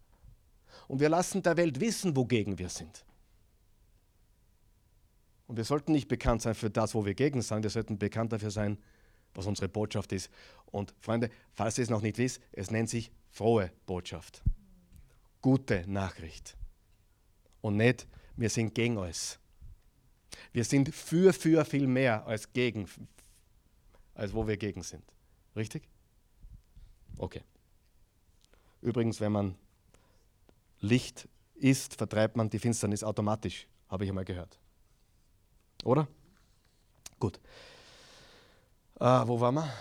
Und wir lassen der Welt wissen, wogegen wir sind. Und wir sollten nicht bekannt sein für das, wo wir gegen sind. Wir sollten bekannt dafür sein, was unsere Botschaft ist. Und Freunde, falls ihr es noch nicht wisst, es nennt sich frohe Botschaft. Gute Nachricht. Und nicht, wir sind gegen alles. Wir sind für, für viel mehr als gegen, als wo wir gegen sind. Richtig? Okay. Übrigens, wenn man Licht ist, vertreibt man die Finsternis automatisch, habe ich einmal gehört. Oder? Gut. Äh, wo waren wir?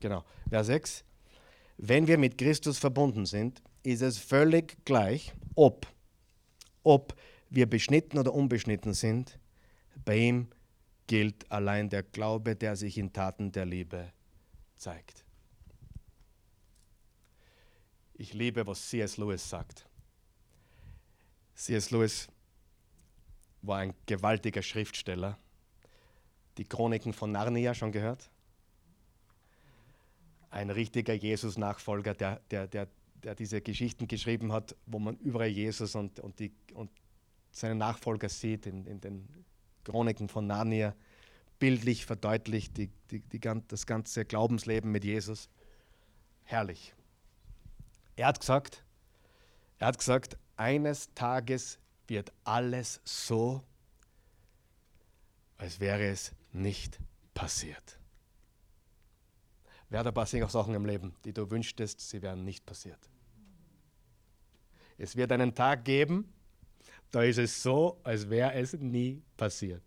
Genau. Vers 6. Wenn wir mit Christus verbunden sind, ist es völlig gleich, ob, ob wir beschnitten oder unbeschnitten sind. Bei ihm gilt allein der Glaube, der sich in Taten der Liebe zeigt. Ich liebe, was C.S. Lewis sagt. C.S. Lewis war ein gewaltiger Schriftsteller. Die Chroniken von Narnia schon gehört? Ein richtiger Jesus-Nachfolger, der, der, der, der diese Geschichten geschrieben hat, wo man überall Jesus und, und, die, und seine Nachfolger sieht in, in den Chroniken von Narnia, bildlich verdeutlicht die, die, die, das ganze Glaubensleben mit Jesus. Herrlich. Er hat gesagt, er hat gesagt, eines Tages wird alles so, als wäre es nicht passiert. Wer hat ein paar Sachen im Leben, die du wünschtest, sie wären nicht passiert. Es wird einen Tag geben, da ist es so, als wäre es nie passiert.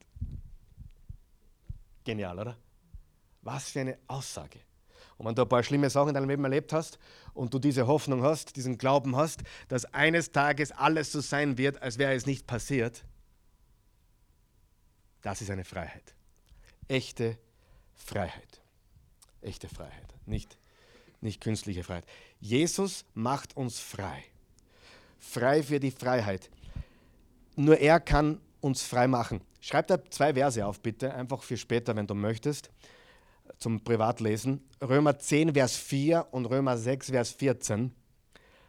Genial, oder? Was für eine Aussage. Und wenn du ein paar schlimme Sachen in deinem Leben erlebt hast und du diese Hoffnung hast, diesen Glauben hast, dass eines Tages alles so sein wird, als wäre es nicht passiert, das ist eine Freiheit. Echte Freiheit. Echte Freiheit, nicht, nicht künstliche Freiheit. Jesus macht uns frei. Frei für die Freiheit. Nur er kann uns frei machen. Schreib da zwei Verse auf, bitte, einfach für später, wenn du möchtest zum Privatlesen. Römer 10, Vers 4 und Römer 6, Vers 14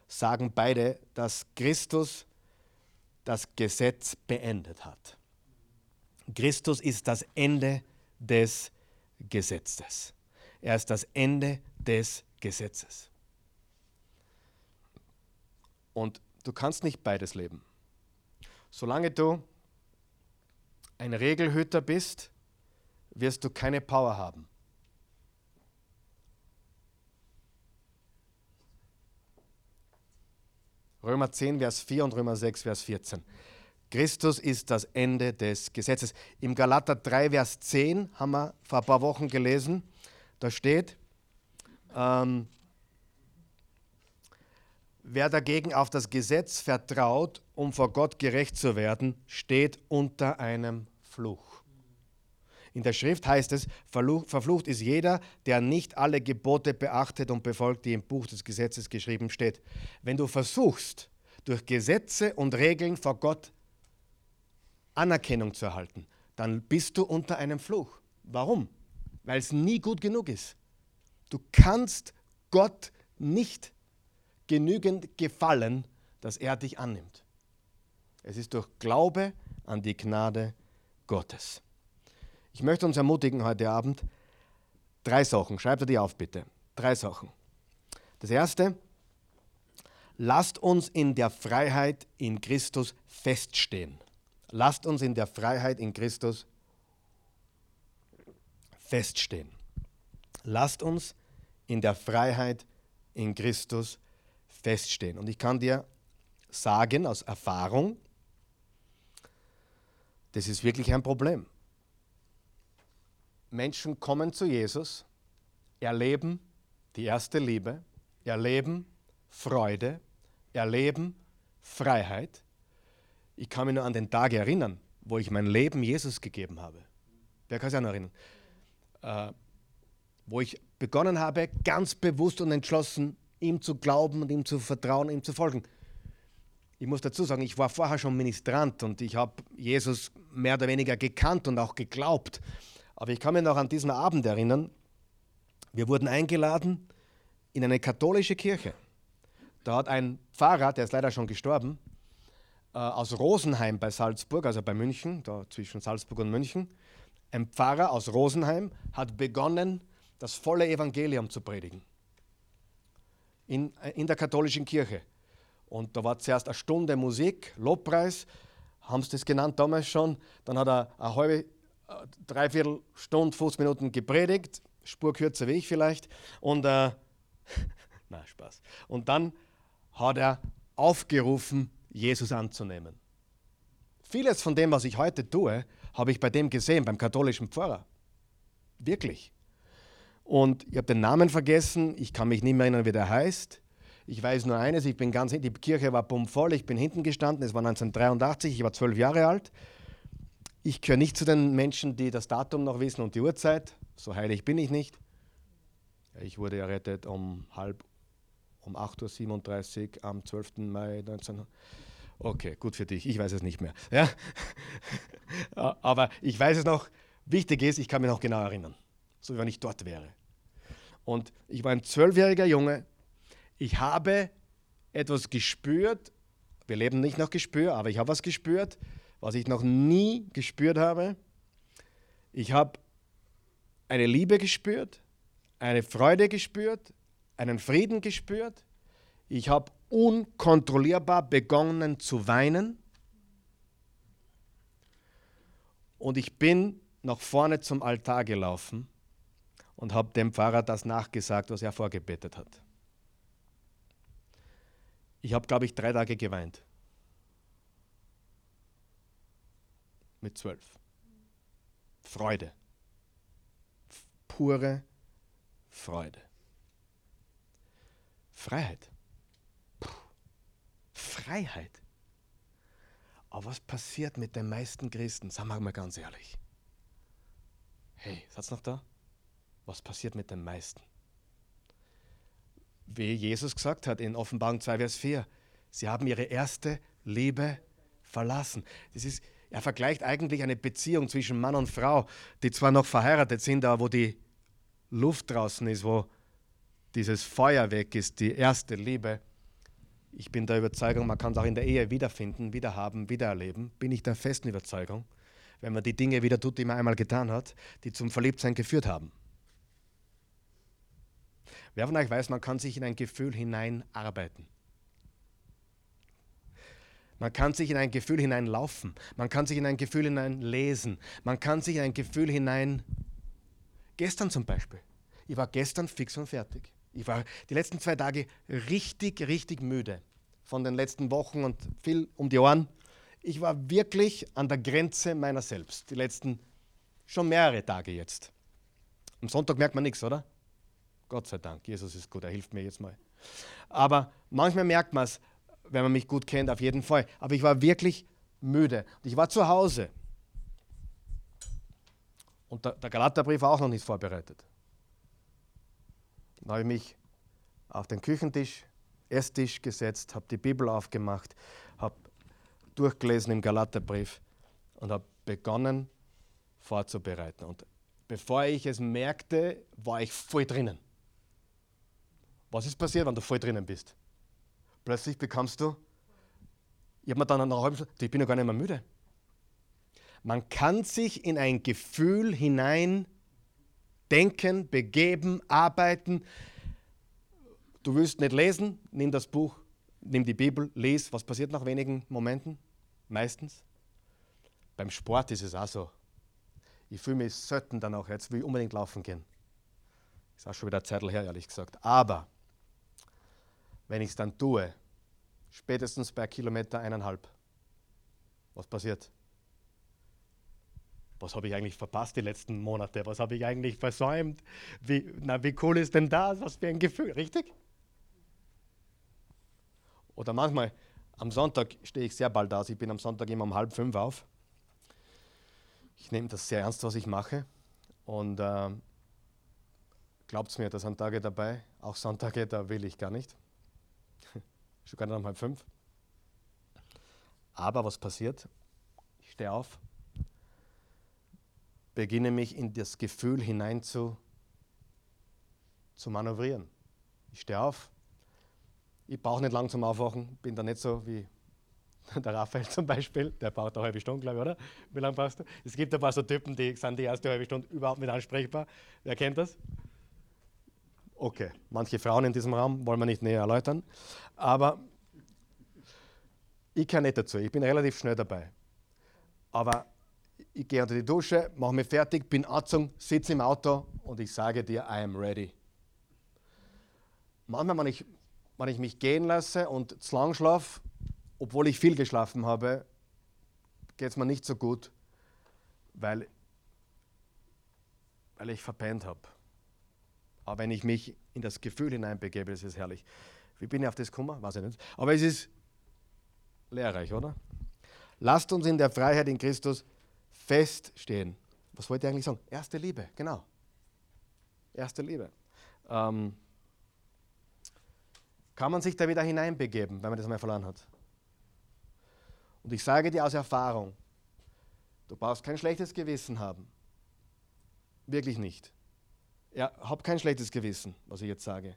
sagen beide, dass Christus das Gesetz beendet hat. Christus ist das Ende des Gesetzes. Er ist das Ende des Gesetzes. Und du kannst nicht beides leben. Solange du ein Regelhüter bist, wirst du keine Power haben. Römer 10, Vers 4 und Römer 6, Vers 14. Christus ist das Ende des Gesetzes. Im Galater 3, Vers 10 haben wir vor ein paar Wochen gelesen, da steht, ähm, wer dagegen auf das Gesetz vertraut, um vor Gott gerecht zu werden, steht unter einem Fluch. In der Schrift heißt es, verflucht ist jeder, der nicht alle Gebote beachtet und befolgt, die im Buch des Gesetzes geschrieben steht. Wenn du versuchst, durch Gesetze und Regeln vor Gott Anerkennung zu erhalten, dann bist du unter einem Fluch. Warum? Weil es nie gut genug ist. Du kannst Gott nicht genügend gefallen, dass er dich annimmt. Es ist durch Glaube an die Gnade Gottes. Ich möchte uns ermutigen heute Abend, drei Sachen, schreibt ihr die auf bitte. Drei Sachen. Das erste, lasst uns in der Freiheit in Christus feststehen. Lasst uns in der Freiheit in Christus feststehen. Lasst uns in der Freiheit in Christus feststehen. Und ich kann dir sagen aus Erfahrung, das ist wirklich ein Problem. Menschen kommen zu Jesus, erleben die erste Liebe, erleben Freude, erleben Freiheit. Ich kann mich nur an den Tag erinnern, wo ich mein Leben Jesus gegeben habe. Wer kann sich auch noch erinnern? Äh, wo ich begonnen habe, ganz bewusst und entschlossen, ihm zu glauben und ihm zu vertrauen, ihm zu folgen. ich muss dazu sagen, ich war vorher schon Ministrant und ich habe Jesus mehr oder weniger gekannt und auch geglaubt. Aber ich kann mich noch an diesen Abend erinnern. Wir wurden eingeladen in eine katholische Kirche. Da hat ein Pfarrer, der ist leider schon gestorben, äh, aus Rosenheim bei Salzburg, also bei München, da zwischen Salzburg und München, ein Pfarrer aus Rosenheim hat begonnen, das volle Evangelium zu predigen. In, in der katholischen Kirche. Und da war zuerst eine Stunde Musik, Lobpreis, haben sie das genannt damals schon. Dann hat er eine halbe, äh, dreiviertel Stunde, 15 Minuten gepredigt, Spur kürzer wie ich vielleicht. Und, äh, na Spaß. Und dann hat er aufgerufen, Jesus anzunehmen. Vieles von dem, was ich heute tue, habe ich bei dem gesehen, beim katholischen Pfarrer. Wirklich. Und ich habe den Namen vergessen, ich kann mich nicht mehr erinnern, wie der heißt. Ich weiß nur eines, ich bin ganz, die Kirche war bummvoll, ich bin hinten gestanden, es war 1983, ich war zwölf Jahre alt. Ich gehöre nicht zu den Menschen, die das Datum noch wissen und die Uhrzeit. So heilig bin ich nicht. Ich wurde errettet um halb um 8.37 Uhr am 12. Mai 1900. Okay, gut für dich. Ich weiß es nicht mehr. Ja? Aber ich weiß es noch. Wichtig ist, ich kann mich noch genau erinnern. So wie wenn ich dort wäre. Und ich war ein zwölfjähriger Junge. Ich habe etwas gespürt. Wir leben nicht nach Gespür, aber ich habe was gespürt, was ich noch nie gespürt habe. Ich habe eine Liebe gespürt, eine Freude gespürt, einen Frieden gespürt. Ich habe unkontrollierbar begonnen zu weinen. Und ich bin nach vorne zum Altar gelaufen und habe dem Pfarrer das nachgesagt, was er vorgebetet hat. Ich habe, glaube ich, drei Tage geweint. Mit zwölf. Freude. Pure Freude. Freiheit. Puh. Freiheit. Aber was passiert mit den meisten Christen? Sagen wir mal ganz ehrlich. Hey, seid noch da? Was passiert mit den meisten? Wie Jesus gesagt hat in Offenbarung 2, Vers 4, sie haben ihre erste Liebe verlassen. Das ist, er vergleicht eigentlich eine Beziehung zwischen Mann und Frau, die zwar noch verheiratet sind, aber wo die Luft draußen ist, wo dieses Feuer weg ist, die erste Liebe. Ich bin der Überzeugung, man kann es auch in der Ehe wiederfinden, wiederhaben, wiedererleben. Bin ich der festen Überzeugung, wenn man die Dinge wieder tut, die man einmal getan hat, die zum Verliebtsein geführt haben. Wer von euch weiß, man kann sich in ein Gefühl hineinarbeiten. Man kann sich in ein Gefühl hineinlaufen. Man kann sich in ein Gefühl hineinlesen. Man kann sich in ein Gefühl hinein. Gestern zum Beispiel. Ich war gestern fix und fertig. Ich war die letzten zwei Tage richtig, richtig müde von den letzten Wochen und viel um die Ohren. Ich war wirklich an der Grenze meiner selbst. Die letzten schon mehrere Tage jetzt. Am Sonntag merkt man nichts, oder? Gott sei Dank, Jesus ist gut, er hilft mir jetzt mal. Aber manchmal merkt man es, wenn man mich gut kennt, auf jeden Fall. Aber ich war wirklich müde. Und ich war zu Hause. Und der, der Galaterbrief war auch noch nicht vorbereitet. Dann habe ich mich auf den Küchentisch, Esstisch gesetzt, habe die Bibel aufgemacht, habe durchgelesen im Galaterbrief und habe begonnen vorzubereiten. Und bevor ich es merkte, war ich voll drinnen. Was ist passiert, wenn du voll drinnen bist? Plötzlich bekommst du, ich habe mir dann nach halben Stunde, ich bin ja gar nicht mehr müde. Man kann sich in ein Gefühl hinein denken, begeben, arbeiten. Du willst nicht lesen, nimm das Buch, nimm die Bibel, les. Was passiert nach wenigen Momenten? Meistens. Beim Sport ist es auch so. Ich fühle mich selten dann auch, jetzt will ich unbedingt laufen gehen. Ist auch schon wieder Zeit her, ehrlich gesagt. Aber wenn ich es dann tue, spätestens bei Kilometer eineinhalb, was passiert? was habe ich eigentlich verpasst die letzten Monate? Was habe ich eigentlich versäumt? Wie, na, wie cool ist denn das? Was für ein Gefühl, richtig? Oder manchmal, am Sonntag stehe ich sehr bald aus. Ich bin am Sonntag immer um halb fünf auf. Ich nehme das sehr ernst, was ich mache. Und äh, glaubt mir, da sind Tage dabei, auch Sonntage, da will ich gar nicht. Gar nicht um halb fünf. Aber was passiert? Ich stehe auf, beginne mich in das Gefühl hinein zu, zu manövrieren. Ich stehe auf, ich brauche nicht lang zum Aufwachen, bin da nicht so wie der Raphael zum Beispiel, der braucht eine halbe Stunde, glaube ich, oder? Wie lange brauchst du? Es gibt ein paar so Typen, die sind die erste halbe Stunde überhaupt nicht ansprechbar. Wer kennt das? Okay, manche Frauen in diesem Raum wollen wir nicht näher erläutern. Aber ich kann nicht dazu, ich bin relativ schnell dabei. Aber ich gehe unter die Dusche, mache mich fertig, bin angezogen, sitze im Auto und ich sage dir, I am ready. Manchmal, wenn ich, wenn ich mich gehen lasse und zu lang schlafe, obwohl ich viel geschlafen habe, geht es mir nicht so gut, weil, weil ich verpennt habe. Aber wenn ich mich in das Gefühl hineinbegebe, ist es herrlich. Wie bin ich auf das gekommen? Weiß ich nicht. Aber es ist lehrreich, oder? Lasst uns in der Freiheit in Christus feststehen. Was wollte ich eigentlich sagen? Erste Liebe, genau. Erste Liebe. Ähm, kann man sich da wieder hineinbegeben, wenn man das mal verloren hat? Und ich sage dir aus Erfahrung, du brauchst kein schlechtes Gewissen haben. Wirklich nicht. Ja, hab kein schlechtes Gewissen, was ich jetzt sage.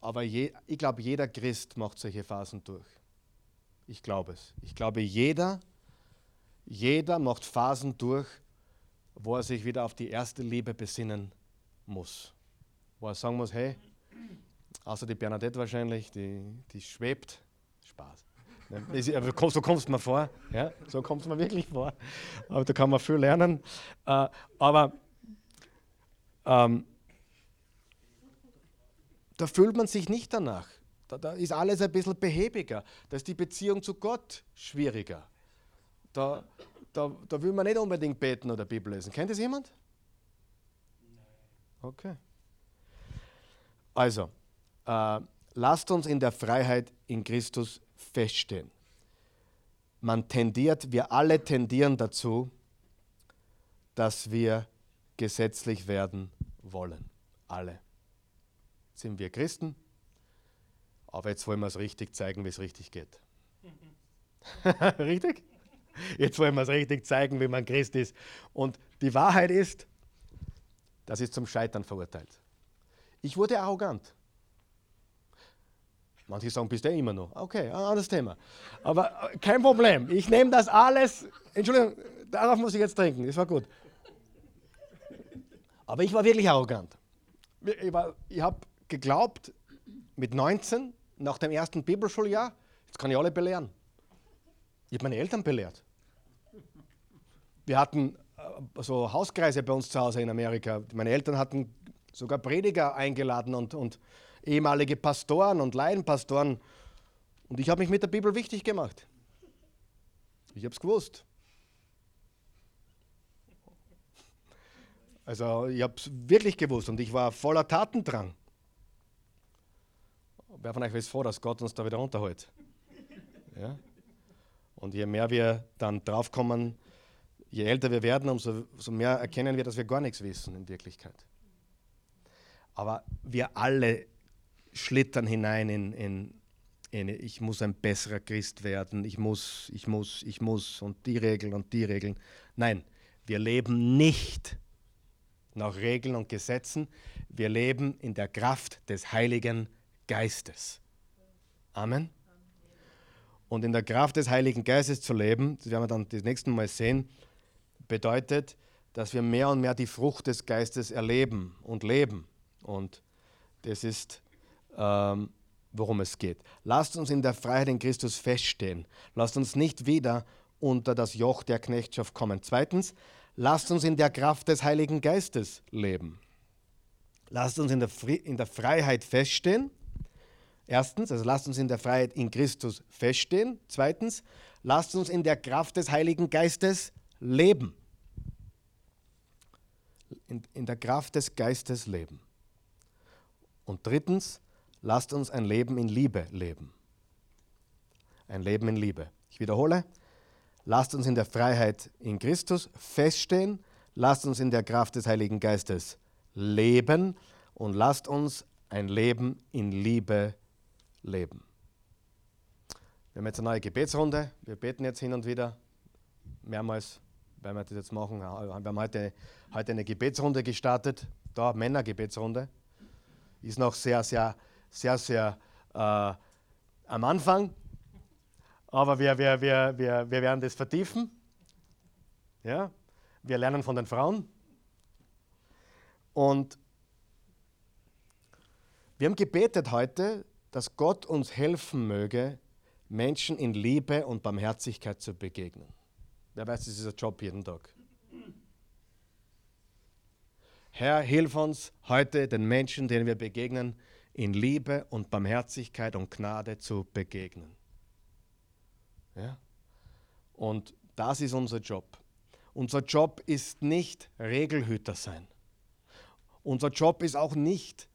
Aber je, ich glaube, jeder Christ macht solche Phasen durch. Ich glaube es. Ich glaube, jeder, jeder macht Phasen durch, wo er sich wieder auf die erste Liebe besinnen muss. Wo er sagen muss, hey, außer die Bernadette wahrscheinlich, die, die schwebt. Spaß. So kommst du mir vor. Ja? So kommt es mir wirklich vor. Aber da kann man viel lernen. Äh, aber ähm, da fühlt man sich nicht danach. Da, da, ist alles ein bisschen behäbiger. Da ist die Beziehung zu Gott schwieriger. Da, da, da will man nicht unbedingt beten oder Bibel lesen. Kennt das jemand? Okay. Also, äh, lasst uns in der Freiheit in Christus feststehen. Man tendiert, wir alle tendieren dazu, dass wir gesetzlich werden wollen. Alle. Sind wir Christen? Aber jetzt wollen wir es richtig zeigen, wie es richtig geht. richtig? Jetzt wollen wir es richtig zeigen, wie man Christ ist. Und die Wahrheit ist, das ist zum Scheitern verurteilt. Ich wurde arrogant. Manche sagen, bist du immer noch. Okay, ein anderes Thema. Aber äh, kein Problem. Ich nehme das alles. Entschuldigung, darauf muss ich jetzt trinken. Das war gut. Aber ich war wirklich arrogant. Ich, ich habe geglaubt, mit 19, nach dem ersten Bibelschuljahr, jetzt kann ich alle belehren. Ich habe meine Eltern belehrt. Wir hatten äh, so Hauskreise bei uns zu Hause in Amerika. Meine Eltern hatten sogar Prediger eingeladen und, und ehemalige Pastoren und Laienpastoren. Und ich habe mich mit der Bibel wichtig gemacht. Ich habe es gewusst. Also ich habe es wirklich gewusst und ich war voller Tatendrang. Wer von euch ist froh, dass Gott uns da wieder runterholt? Ja? Und je mehr wir dann draufkommen, je älter wir werden, umso, umso mehr erkennen wir, dass wir gar nichts wissen in Wirklichkeit. Aber wir alle schlittern hinein in, in, in, ich muss ein besserer Christ werden, ich muss, ich muss, ich muss und die Regeln und die Regeln. Nein, wir leben nicht nach Regeln und Gesetzen, wir leben in der Kraft des Heiligen Geistes. Amen. Und in der Kraft des Heiligen Geistes zu leben, das werden wir dann das nächste Mal sehen, bedeutet, dass wir mehr und mehr die Frucht des Geistes erleben und leben. Und das ist ähm, worum es geht. Lasst uns in der Freiheit in Christus feststehen. Lasst uns nicht wieder unter das Joch der Knechtschaft kommen. Zweitens, lasst uns in der Kraft des Heiligen Geistes leben. Lasst uns in der, in der Freiheit feststehen. Erstens, also lasst uns in der Freiheit in Christus feststehen. Zweitens, lasst uns in der Kraft des Heiligen Geistes leben. In, in der Kraft des Geistes leben. Und drittens, lasst uns ein Leben in Liebe leben. Ein Leben in Liebe. Ich wiederhole, lasst uns in der Freiheit in Christus feststehen, lasst uns in der Kraft des Heiligen Geistes leben und lasst uns ein Leben in Liebe leben. Wir haben jetzt eine neue Gebetsrunde. Wir beten jetzt hin und wieder, mehrmals, weil wir das jetzt machen. Wir haben heute, heute eine Gebetsrunde gestartet, da Männergebetsrunde. Ist noch sehr, sehr, sehr, sehr äh, am Anfang, aber wir, wir, wir, wir, wir werden das vertiefen. Ja? Wir lernen von den Frauen. Und wir haben gebetet heute, dass Gott uns helfen möge, Menschen in Liebe und Barmherzigkeit zu begegnen. Wer weiß, das ist ein Job jeden Tag. Herr, hilf uns heute den Menschen, denen wir begegnen, in Liebe und Barmherzigkeit und Gnade zu begegnen. Ja? Und das ist unser Job. Unser Job ist nicht Regelhüter sein. Unser Job ist auch nicht,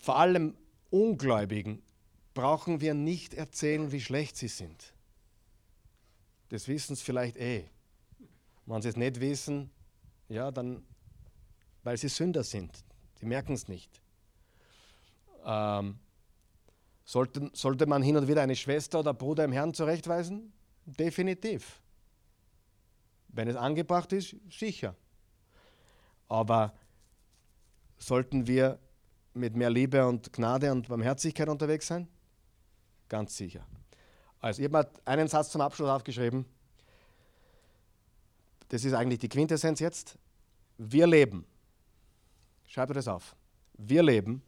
vor allem Ungläubigen, brauchen wir nicht erzählen, wie schlecht sie sind. Das wissen sie vielleicht eh. Wenn sie es nicht wissen, ja, dann, weil sie Sünder sind. Die merken es nicht. Ähm, sollte, sollte man hin und wieder eine Schwester oder Bruder im Herrn zurechtweisen? Definitiv. Wenn es angebracht ist, sicher. Aber sollten wir mit mehr Liebe und Gnade und Barmherzigkeit unterwegs sein? Ganz sicher. Also, ich habe einen Satz zum Abschluss aufgeschrieben. Das ist eigentlich die Quintessenz jetzt. Wir leben. Schreibt das auf. Wir leben.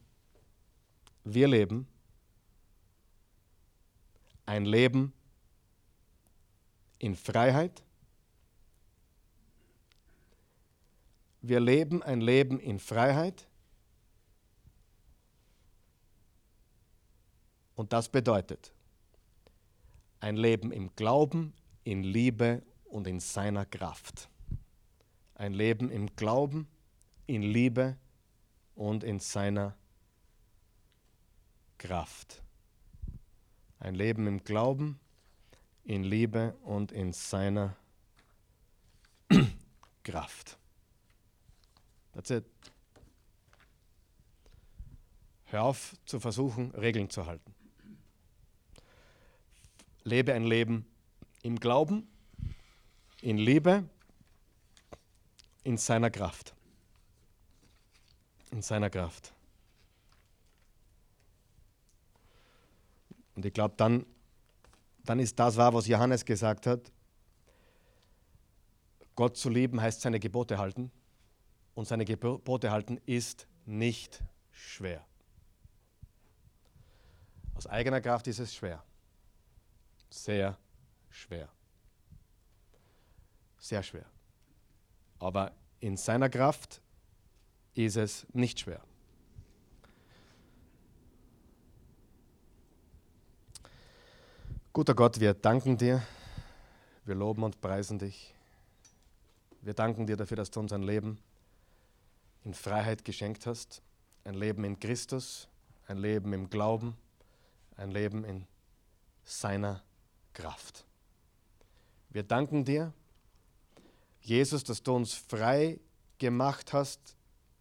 Wir leben ein Leben in Freiheit. Wir leben ein Leben in Freiheit Und das bedeutet ein Leben im Glauben, in Liebe und in seiner Kraft. Ein Leben im Glauben, in Liebe und in seiner Kraft. Ein Leben im Glauben, in Liebe und in seiner Kraft. That's it. Hör auf zu versuchen, Regeln zu halten lebe ein Leben im Glauben, in Liebe, in seiner Kraft. In seiner Kraft. Und ich glaube, dann, dann ist das wahr, was Johannes gesagt hat. Gott zu lieben heißt seine Gebote halten. Und seine Gebote halten ist nicht schwer. Aus eigener Kraft ist es schwer sehr schwer. Sehr schwer. Aber in seiner Kraft ist es nicht schwer. Guter Gott, wir danken dir, wir loben und preisen dich. Wir danken dir dafür, dass du uns ein Leben in Freiheit geschenkt hast, ein Leben in Christus, ein Leben im Glauben, ein Leben in seiner Kraft. Wir danken dir, Jesus, dass du uns frei gemacht hast,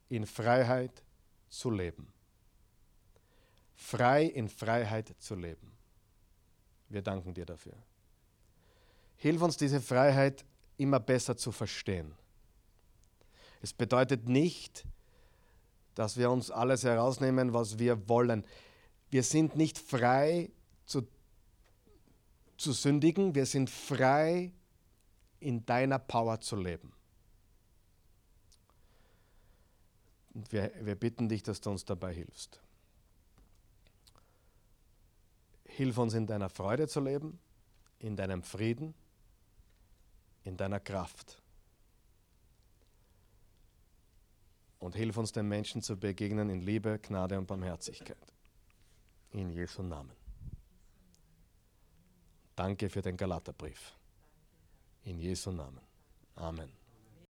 in Freiheit zu leben. Frei in Freiheit zu leben. Wir danken dir dafür. Hilf uns, diese Freiheit immer besser zu verstehen. Es bedeutet nicht, dass wir uns alles herausnehmen, was wir wollen. Wir sind nicht frei zu zu sündigen, wir sind frei, in deiner Power zu leben. Und wir, wir bitten dich, dass du uns dabei hilfst. Hilf uns in deiner Freude zu leben, in deinem Frieden, in deiner Kraft. Und hilf uns den Menschen zu begegnen in Liebe, Gnade und Barmherzigkeit. In Jesu Namen. Danke für den Galaterbrief. In Jesu Namen. Amen.